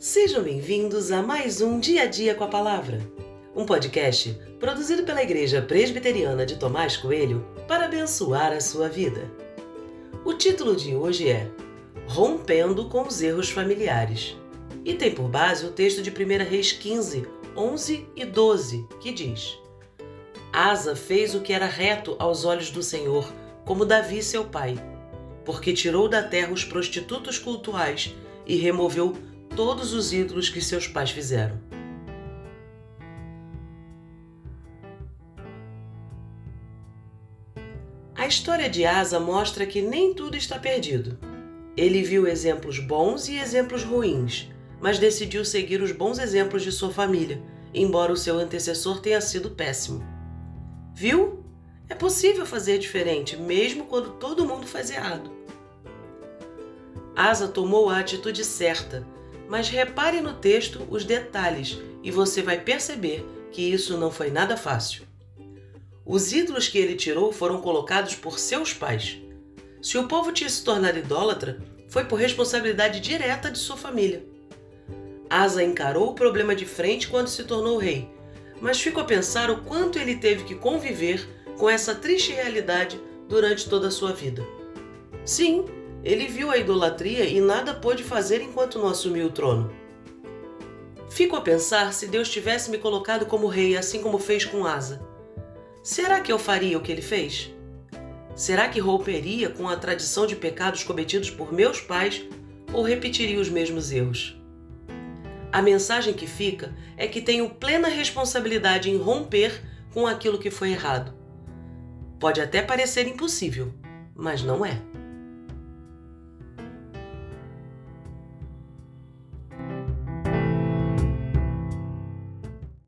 Sejam bem-vindos a mais um Dia a Dia com a Palavra, um podcast produzido pela Igreja Presbiteriana de Tomás Coelho para abençoar a sua vida. O título de hoje é Rompendo com os Erros Familiares e tem por base o texto de 1 Reis 15, 11 e 12, que diz: Asa fez o que era reto aos olhos do Senhor, como Davi seu pai, porque tirou da terra os prostitutos cultuais e removeu todos os ídolos que seus pais fizeram. A história de Asa mostra que nem tudo está perdido. Ele viu exemplos bons e exemplos ruins, mas decidiu seguir os bons exemplos de sua família, embora o seu antecessor tenha sido péssimo. Viu? É possível fazer diferente, mesmo quando todo mundo faz errado. Asa tomou a atitude certa, mas repare no texto os detalhes e você vai perceber que isso não foi nada fácil. Os ídolos que ele tirou foram colocados por seus pais. Se o povo tinha se tornado idólatra, foi por responsabilidade direta de sua família. Asa encarou o problema de frente quando se tornou rei, mas ficou a pensar o quanto ele teve que conviver com essa triste realidade durante toda a sua vida. Sim, ele viu a idolatria e nada pôde fazer enquanto não assumiu o trono. Fico a pensar se Deus tivesse me colocado como rei, assim como fez com Asa. Será que eu faria o que ele fez? Será que romperia com a tradição de pecados cometidos por meus pais ou repetiria os mesmos erros? A mensagem que fica é que tenho plena responsabilidade em romper com aquilo que foi errado. Pode até parecer impossível, mas não é.